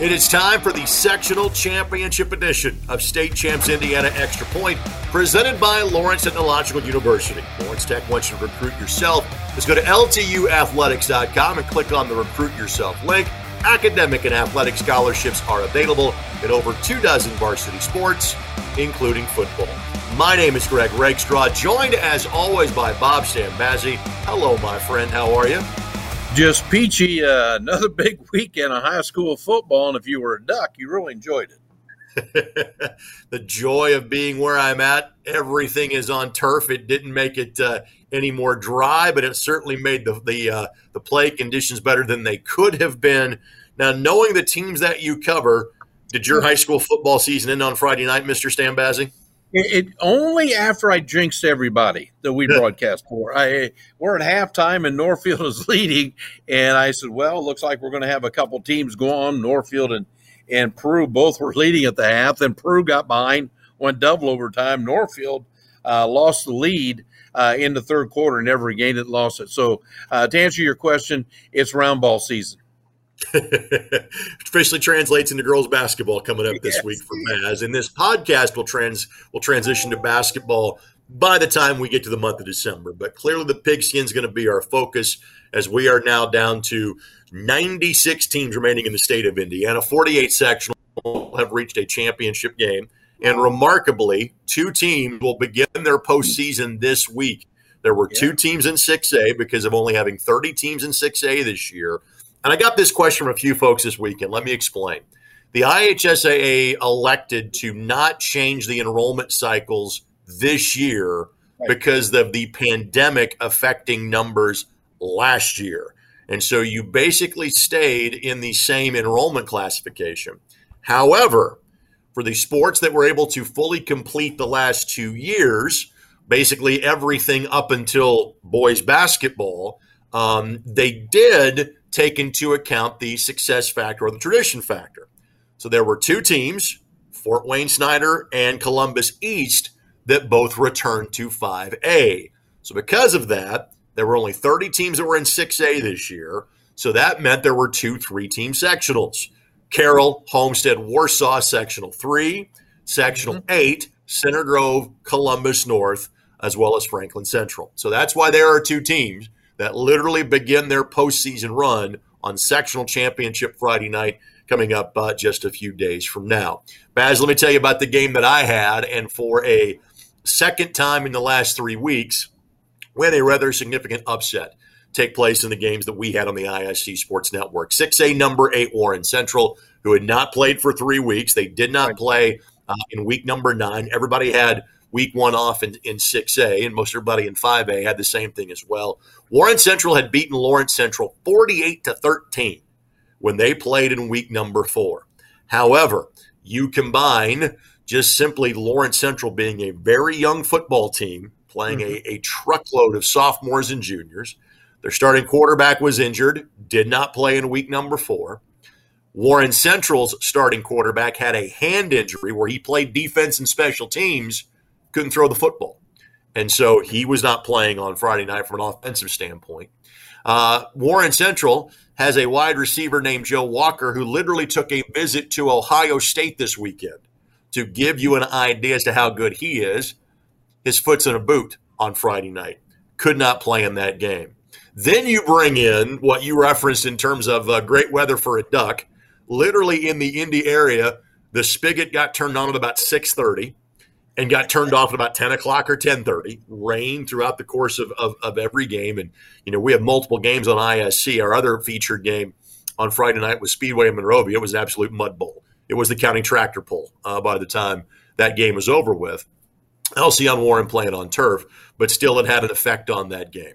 It is time for the sectional championship edition of State Champs Indiana Extra Point, presented by Lawrence Technological University. Lawrence Tech wants you to recruit yourself. Just go to ltuathletics.com and click on the Recruit Yourself link. Academic and athletic scholarships are available in over two dozen varsity sports, including football. My name is Greg Rakestraw, joined as always by Bob Stambazzi. Hello, my friend. How are you? Just peachy. Uh, another big weekend of high school football, and if you were a duck, you really enjoyed it. the joy of being where I'm at. Everything is on turf. It didn't make it uh, any more dry, but it certainly made the the uh, the play conditions better than they could have been. Now, knowing the teams that you cover, did your high school football season end on Friday night, Mister Stambazzi? It, it, only after I jinxed everybody that we broadcast for. I we're at halftime and Northfield is leading, and I said, "Well, it looks like we're going to have a couple teams go on. Northfield and and Peru both were leading at the half. Then Peru got behind, went double overtime. Northfield uh, lost the lead uh, in the third quarter never regained it, lost it. So uh, to answer your question, it's round ball season. officially translates into girls basketball coming up this yes. week for Baz. And this podcast will trans will transition to basketball by the time we get to the month of December. But clearly the pigskin is going to be our focus as we are now down to 96 teams remaining in the state of Indiana. 48 sectional have reached a championship game. And remarkably, two teams will begin their postseason this week. There were yeah. two teams in 6A because of only having 30 teams in 6A this year. And I got this question from a few folks this weekend. Let me explain. The IHSAA elected to not change the enrollment cycles this year right. because of the pandemic affecting numbers last year. And so you basically stayed in the same enrollment classification. However, for the sports that were able to fully complete the last two years, basically everything up until boys basketball, um, they did take into account the success factor or the tradition factor. So there were two teams, Fort Wayne Snyder and Columbus East, that both returned to 5A. So because of that, there were only 30 teams that were in 6A this year. So that meant there were two three team sectionals Carroll, Homestead, Warsaw, sectional three, sectional mm-hmm. eight, Center Grove, Columbus North, as well as Franklin Central. So that's why there are two teams that literally begin their postseason run on sectional championship Friday night coming up uh, just a few days from now. Baz, let me tell you about the game that I had. And for a second time in the last three weeks, we had a rather significant upset take place in the games that we had on the ISC Sports Network. 6A number eight Warren Central, who had not played for three weeks. They did not play uh, in week number nine. Everybody had week one off in, in 6A, and most everybody in 5A had the same thing as well. Warren Central had beaten Lawrence Central 48 to 13 when they played in week number four. However, you combine just simply Lawrence Central being a very young football team, playing mm-hmm. a, a truckload of sophomores and juniors. Their starting quarterback was injured, did not play in week number four. Warren Central's starting quarterback had a hand injury where he played defense and special teams couldn't throw the football. And so he was not playing on Friday night from an offensive standpoint. Uh, Warren Central has a wide receiver named Joe Walker who literally took a visit to Ohio State this weekend to give you an idea as to how good he is. His foot's in a boot on Friday night. Could not play in that game. Then you bring in what you referenced in terms of uh, great weather for a duck. Literally in the Indy area, the spigot got turned on at about 630 and got turned off at about 10 o'clock or 10.30 rain throughout the course of, of, of, every game. And you know we have multiple games on isc our other featured game on friday night was speedway in monrovia. It was an absolute mud bowl. It was the county tractor pull uh, by the time that game was over with. Lc on warren playing on turf but still it had an effect on that game.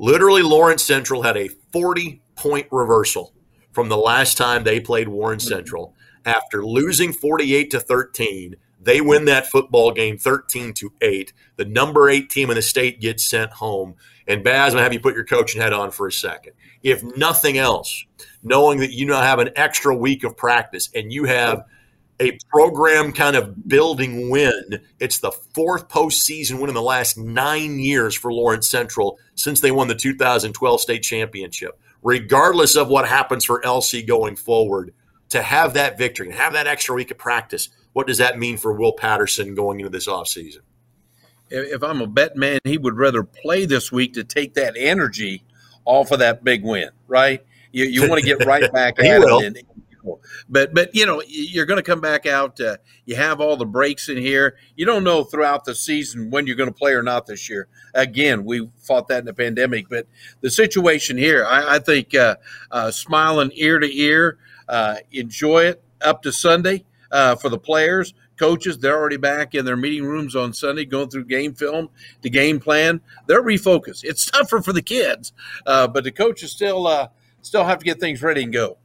Literally lawrence central had a 40 point reversal from the last time they played warren central after losing 48 to 13 they win that football game 13 to 8. The number eight team in the state gets sent home. And Baz, I'm going to have you put your coaching head on for a second. If nothing else, knowing that you now have an extra week of practice and you have a program kind of building win, it's the fourth postseason win in the last nine years for Lawrence Central since they won the 2012 state championship. Regardless of what happens for LC going forward, to have that victory and have that extra week of practice, what does that mean for Will Patterson going into this offseason? If I'm a bet man, he would rather play this week to take that energy off of that big win, right? You, you want to get right back at it. And, but but you know you're going to come back out. Uh, you have all the breaks in here. You don't know throughout the season when you're going to play or not this year. Again, we fought that in the pandemic, but the situation here, I, I think, uh, uh, smiling ear to ear, uh, enjoy it up to Sunday uh, for the players. Coaches, they're already back in their meeting rooms on Sunday, going through game film, the game plan. They're refocused. It's tougher for the kids, uh, but the coaches still still have to get things ready and go.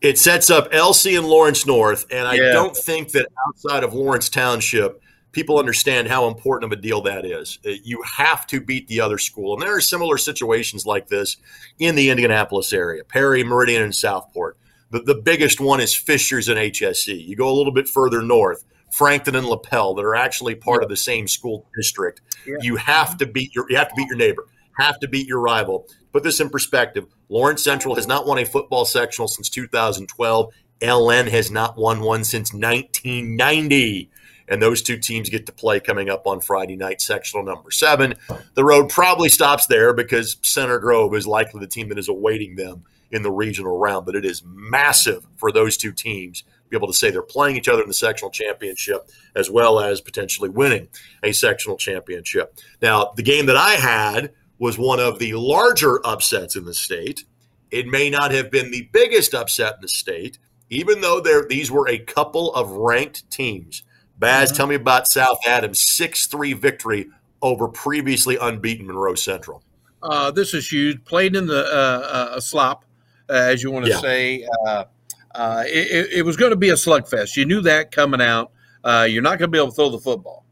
It sets up LC and Lawrence North, and I yeah. don't think that outside of Lawrence Township, people understand how important of a deal that is. Uh, you have to beat the other school, and there are similar situations like this in the Indianapolis area, Perry, Meridian, and Southport. The, the biggest one is Fishers and HSE. You go a little bit further north, Frankton and Lapel, that are actually part of the same school district. Yeah. You have to beat your you have to beat your neighbor, have to beat your rival. Put this in perspective. Lawrence Central has not won a football sectional since 2012. LN has not won one since 1990. And those two teams get to play coming up on Friday night, sectional number seven. The road probably stops there because Center Grove is likely the team that is awaiting them in the regional round. But it is massive for those two teams to be able to say they're playing each other in the sectional championship as well as potentially winning a sectional championship. Now, the game that I had was one of the larger upsets in the state. It may not have been the biggest upset in the state, even though there these were a couple of ranked teams. Baz, mm-hmm. tell me about South Adams' 6 3 victory over previously unbeaten Monroe Central. Uh, this is huge. Played in the uh, uh, slop, uh, as you want to yeah. say. Uh, uh, it, it, was going to be a slugfest. You knew that coming out. you're not going to be able to throw the football.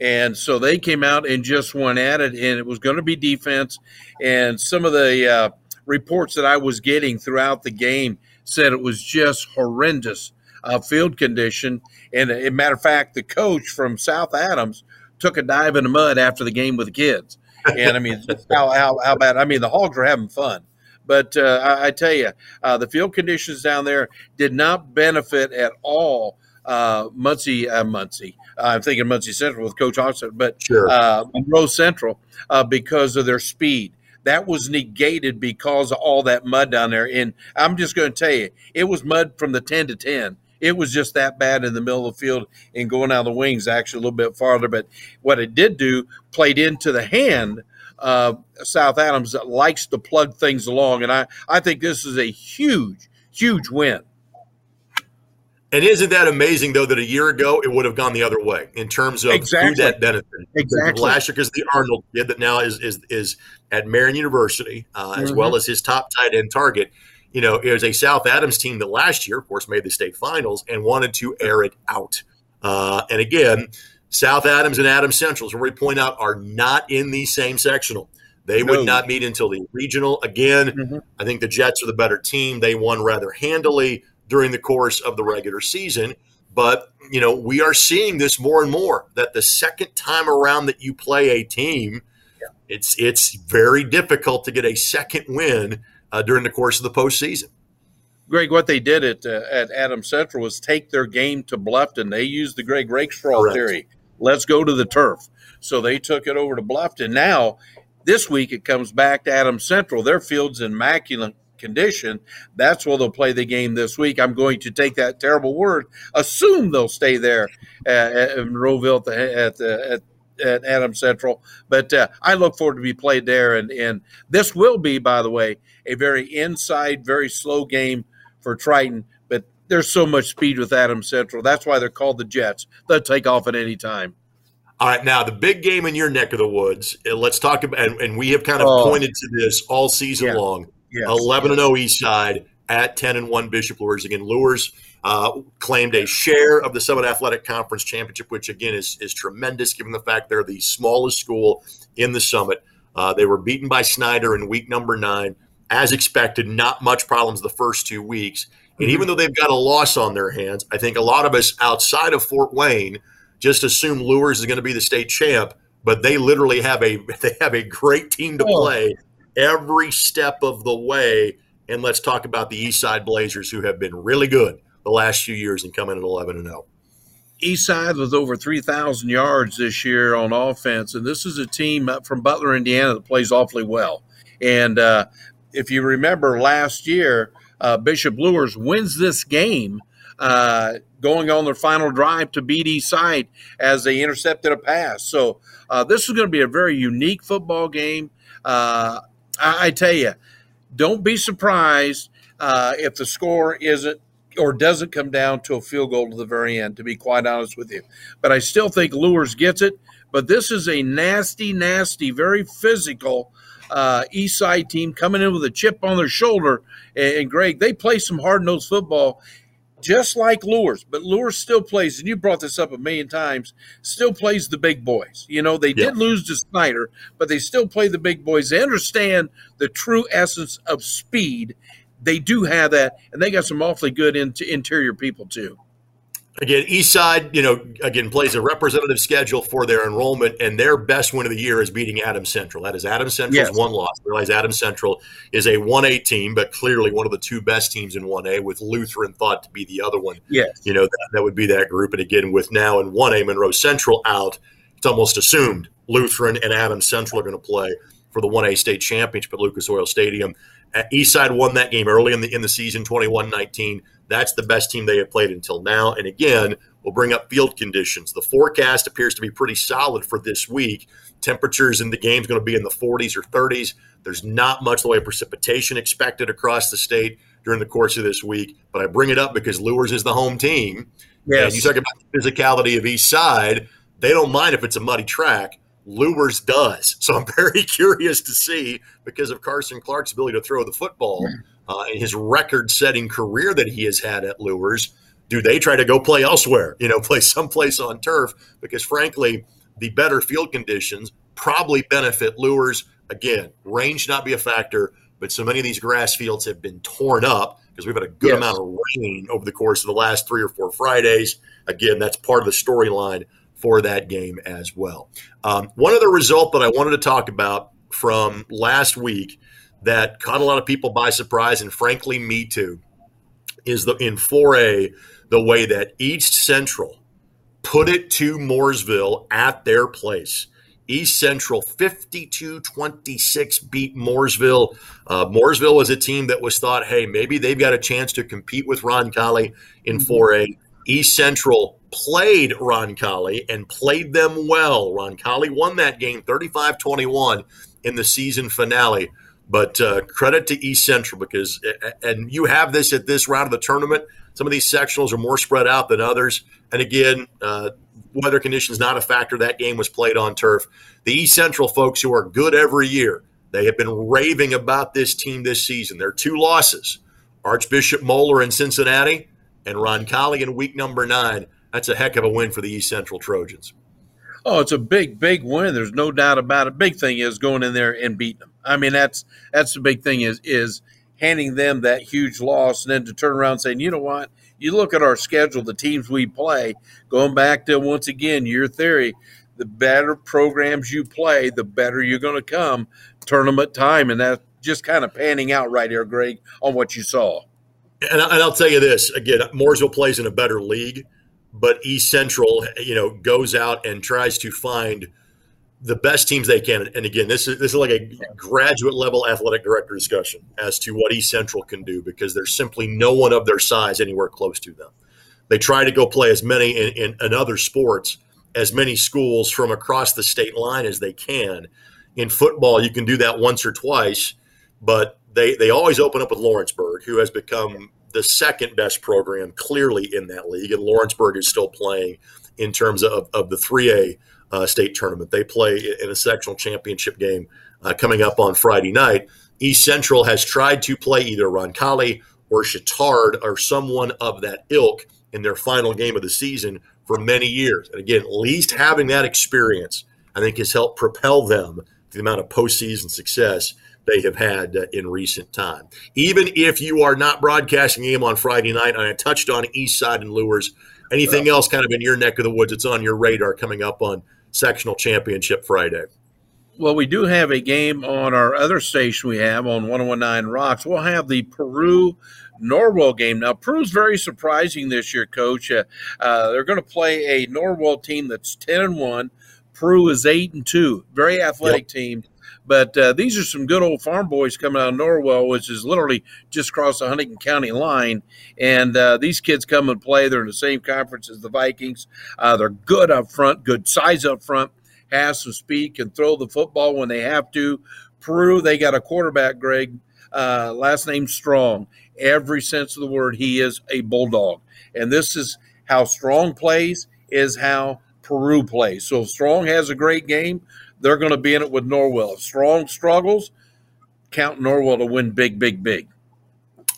And so they came out and just went at it, and it was going to be defense. And some of the uh, reports that I was getting throughout the game said it was just horrendous uh, field condition. And a matter of fact, the coach from South Adams took a dive in the mud after the game with the kids. And I mean, how, how, how bad? I mean, the Hogs are having fun. But uh, I, I, tell you, uh, the field conditions down there did not benefit at all uh, Muncie, uh, Muncie. Uh, I'm thinking Muncie Central with Coach Hodgson, but sure. uh, Monroe Central uh, because of their speed. That was negated because of all that mud down there. And I'm just going to tell you, it was mud from the 10 to 10. It was just that bad in the middle of the field and going out of the wings actually a little bit farther. But what it did do played into the hand of South Adams that likes to plug things along. And I, I think this is a huge, huge win and isn't that amazing, though, that a year ago it would have gone the other way in terms of exactly. who that benefited? Exactly. Year, because the Arnold kid that now is is is at Marian University, uh, as mm-hmm. well as his top tight end target. You know, it was a South Adams team that last year, of course, made the state finals and wanted to air it out. Uh, and again, South Adams and Adams Central, as we point out, are not in the same sectional. They no. would not meet until the regional. Again, mm-hmm. I think the Jets are the better team. They won rather handily during the course of the regular season. But, you know, we are seeing this more and more that the second time around that you play a team, yeah. it's it's very difficult to get a second win uh, during the course of the postseason. Greg, what they did at uh, at Adams Central was take their game to Bluffton. They used the Greg Rakestraw theory. Let's go to the turf. So they took it over to Bluffton. Now, this week it comes back to Adams Central. Their field's immaculate condition, that's where they'll play the game this week. I'm going to take that terrible word, assume they'll stay there at, at Monroeville at the, at, the, at at Adams Central. But uh, I look forward to be played there. And, and this will be, by the way, a very inside, very slow game for Triton. There's so much speed with Adam Central. That's why they're called the Jets. They'll take off at any time. All right, now the big game in your neck of the woods. Uh, let's talk about, and, and we have kind of oh. pointed to this all season yeah. long. Yes, 11 and 0 East Side at 10 and 1 Bishop Luers. Again, Luers uh, claimed a share of the Summit Athletic Conference Championship, which again is, is tremendous given the fact they're the smallest school in the Summit. Uh, they were beaten by Snyder in week number nine. As expected, not much problems the first two weeks. And mm-hmm. even though they've got a loss on their hands, I think a lot of us outside of Fort Wayne just assume Luers is going to be the state champ, but they literally have a they have a great team to oh. play every step of the way. and let's talk about the East Side Blazers, who have been really good the last few years and coming at 11 and 0. East Side with over 3,000 yards this year on offense, and this is a team from Butler, Indiana, that plays awfully well. And uh, if you remember last year, uh, Bishop Luers wins this game uh, going on their final drive to beat East Side as they intercepted a pass. So uh, this is going to be a very unique football game. Uh, I, I, tell you, don't be surprised uh, if the score isn't or doesn't come down to a field goal to the very end, to be quite honest with you. But I still think Luers gets it. But this is a nasty, nasty, very physical uh, East Side team coming in with a chip on their shoulder. And, and Greg, they play some hard nosed football just like Luers, but Luers still plays, and you brought this up a million times, still plays the big boys. You know, they yeah. did lose to Snyder, but they still play the big boys. They understand the true essence of speed. They do have that, and they got some awfully good in- interior people, too. Again, East Side, you know, again plays a representative schedule for their enrollment, and their best win of the year is beating Adams Central. That is Adams Central's yes. one loss. I realize Adams Central is a one A team, but clearly one of the two best teams in one A, with Lutheran thought to be the other one. Yes, you know that, that would be that group. And again, with now in one A Monroe Central out, it's almost assumed Lutheran and Adams Central are going to play for the one A state championship at Lucas Oil Stadium. Uh, Eastside won that game early in the in the season, 21-19. That's the best team they have played until now. And again, we'll bring up field conditions. The forecast appears to be pretty solid for this week. Temperatures in the game is going to be in the 40s or 30s. There's not much the way of precipitation expected across the state during the course of this week. But I bring it up because Luers is the home team. Yes. And you talk about the physicality of East Side. They don't mind if it's a muddy track. Luers does. So I'm very curious to see because of Carson Clark's ability to throw the football uh, and his record setting career that he has had at Luers. Do they try to go play elsewhere, you know, play someplace on turf? Because frankly, the better field conditions probably benefit Luers. Again, rain should not be a factor, but so many of these grass fields have been torn up because we've had a good yes. amount of rain over the course of the last three or four Fridays. Again, that's part of the storyline for that game as well. Um, one other result that I wanted to talk about from last week that caught a lot of people by surprise, and frankly, me too, is the in 4A the way that East Central put it to Mooresville at their place. East Central 52 26 beat Mooresville. Uh, Mooresville was a team that was thought, hey, maybe they've got a chance to compete with Ron Roncalli in 4A. East Central played Roncalli and played them well. Roncalli won that game 35 21 in the season finale. But uh, credit to East Central because, and you have this at this round of the tournament. Some of these sectionals are more spread out than others. And again, uh, weather conditions not a factor. That game was played on turf. The East Central folks who are good every year, they have been raving about this team this season. Their two losses Archbishop Moeller in Cincinnati and Roncalli in week number nine. That's a heck of a win for the East Central Trojans. Oh, it's a big, big win. There's no doubt about it. Big thing is going in there and beating them. I mean, that's that's the big thing is is handing them that huge loss and then to turn around saying, you know what? You look at our schedule, the teams we play, going back to once again your theory, the better programs you play, the better you're going to come tournament time, and that's just kind of panning out right here, Greg, on what you saw. And, I'll tell you this again: Mooresville plays in a better league but East Central, you know, goes out and tries to find the best teams they can. And again, this is this is like a graduate level athletic director discussion as to what East Central can do because there's simply no one of their size anywhere close to them. They try to go play as many in, in, in other sports, as many schools from across the state line as they can. In football, you can do that once or twice, but they they always open up with Lawrenceburg, who has become the second best program clearly in that league, and Lawrenceburg is still playing in terms of, of the 3A uh, state tournament. They play in a sectional championship game uh, coming up on Friday night. East Central has tried to play either Roncalli or Chatard or someone of that ilk in their final game of the season for many years. And again, at least having that experience, I think, has helped propel them to the amount of postseason success they have had uh, in recent time. Even if you are not broadcasting a game on Friday night, and I touched on East Side and Luers, anything else kind of in your neck of the woods that's on your radar coming up on sectional championship Friday? Well, we do have a game on our other station we have on 1019 Rocks. We'll have the Peru Norwell game. Now, Peru's very surprising this year, coach. Uh, uh, they're going to play a Norwell team that's 10 and 1. Peru is 8 and 2. Very athletic yep. team. But uh, these are some good old farm boys coming out of Norwell, which is literally just across the Huntington County line. And uh, these kids come and play. They're in the same conference as the Vikings. Uh, they're good up front, good size up front, has some speed, can throw the football when they have to. Peru, they got a quarterback, Greg, uh, last name Strong. Every sense of the word, he is a bulldog. And this is how Strong plays, is how Peru plays. So if Strong has a great game, they're going to be in it with Norwell. Strong struggles, count Norwell to win big, big, big.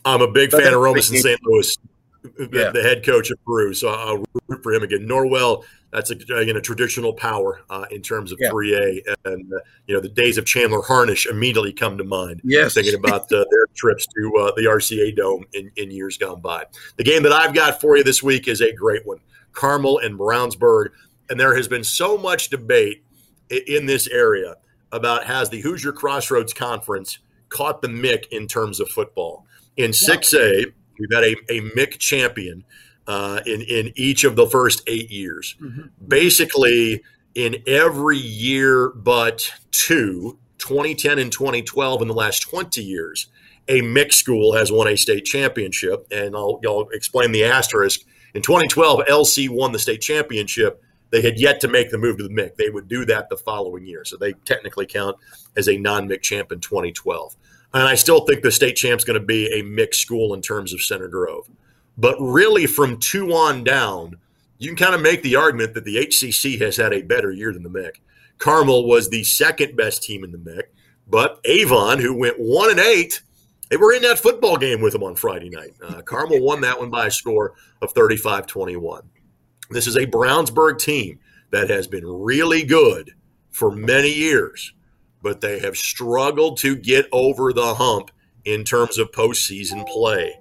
I'm a big fan of Romas in St. Louis, the, yeah. the, head coach of Peru. So I'll root for him again. Norwell, that's a, again a traditional power uh, in terms of yeah. 3A, and uh, you know the days of Chandler Harnish immediately come to mind. Yes, thinking about uh, their trips to uh, the RCA Dome in, in years gone by. The game that I've got for you this week is a great one: Carmel and Brownsburg, and there has been so much debate in this area about has the Hoosier Crossroads Conference caught the MIC in terms of football. In 6A, we've had a, a MIC champion uh, in, in each of the first eight years. Mm-hmm. Basically, in every year but two, 2010 and 2012, in the last 20 years, a MIC school has won a state championship. And I'll, I'll explain the asterisk. In 2012, LC won the state championship they had yet to make the move to the MIC. They would do that the following year. So they technically count as a non MIC champ in 2012. And I still think the state champ's going to be a mixed school in terms of Center Grove. But really, from two on down, you can kind of make the argument that the HCC has had a better year than the MIC. Carmel was the second best team in the MIC, but Avon, who went one and eight, they were in that football game with them on Friday night. Uh, Carmel won that one by a score of 35 21. This is a Brownsburg team that has been really good for many years, but they have struggled to get over the hump in terms of postseason play.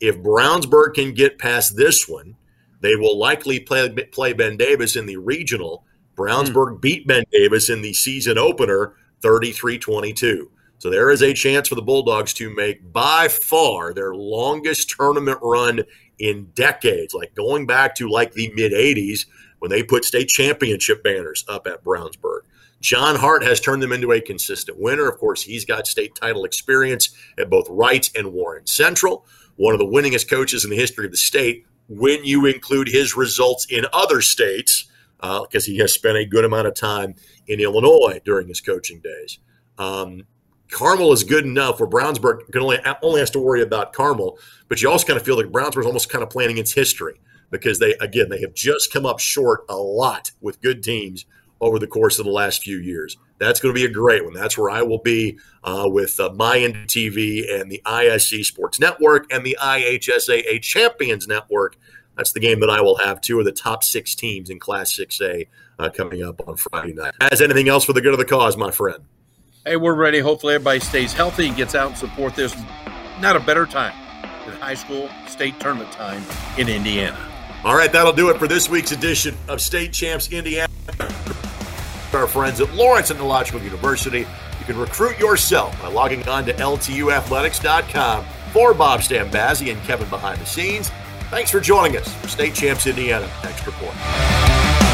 If Brownsburg can get past this one, they will likely play, play Ben Davis in the regional. Brownsburg mm. beat Ben Davis in the season opener 33 22. So there is a chance for the Bulldogs to make by far their longest tournament run in decades, like going back to like the mid 80s when they put state championship banners up at Brownsburg. John Hart has turned them into a consistent winner. Of course, he's got state title experience at both Wright and Warren Central, one of the winningest coaches in the history of the state when you include his results in other states, because uh, he has spent a good amount of time in Illinois during his coaching days. Um, Carmel is good enough where Brownsburg can only only has to worry about Carmel, but you also kind of feel like Brownsburg is almost kind of playing against history because they again they have just come up short a lot with good teams over the course of the last few years. That's going to be a great one. That's where I will be uh, with uh, my TV and the ISC Sports Network and the IHSAA Champions Network. That's the game that I will have two of the top six teams in Class 6A uh, coming up on Friday night. As anything else for the good of the cause, my friend? Hey, we're ready. Hopefully, everybody stays healthy and gets out and support this. Not a better time than high school state tournament time in Indiana. All right, that'll do it for this week's edition of State Champs Indiana. Our friends at Lawrence Technological University. You can recruit yourself by logging on to ltuathletics.com for Bob Stambazzi and Kevin behind the scenes. Thanks for joining us for State Champs Indiana Next Point.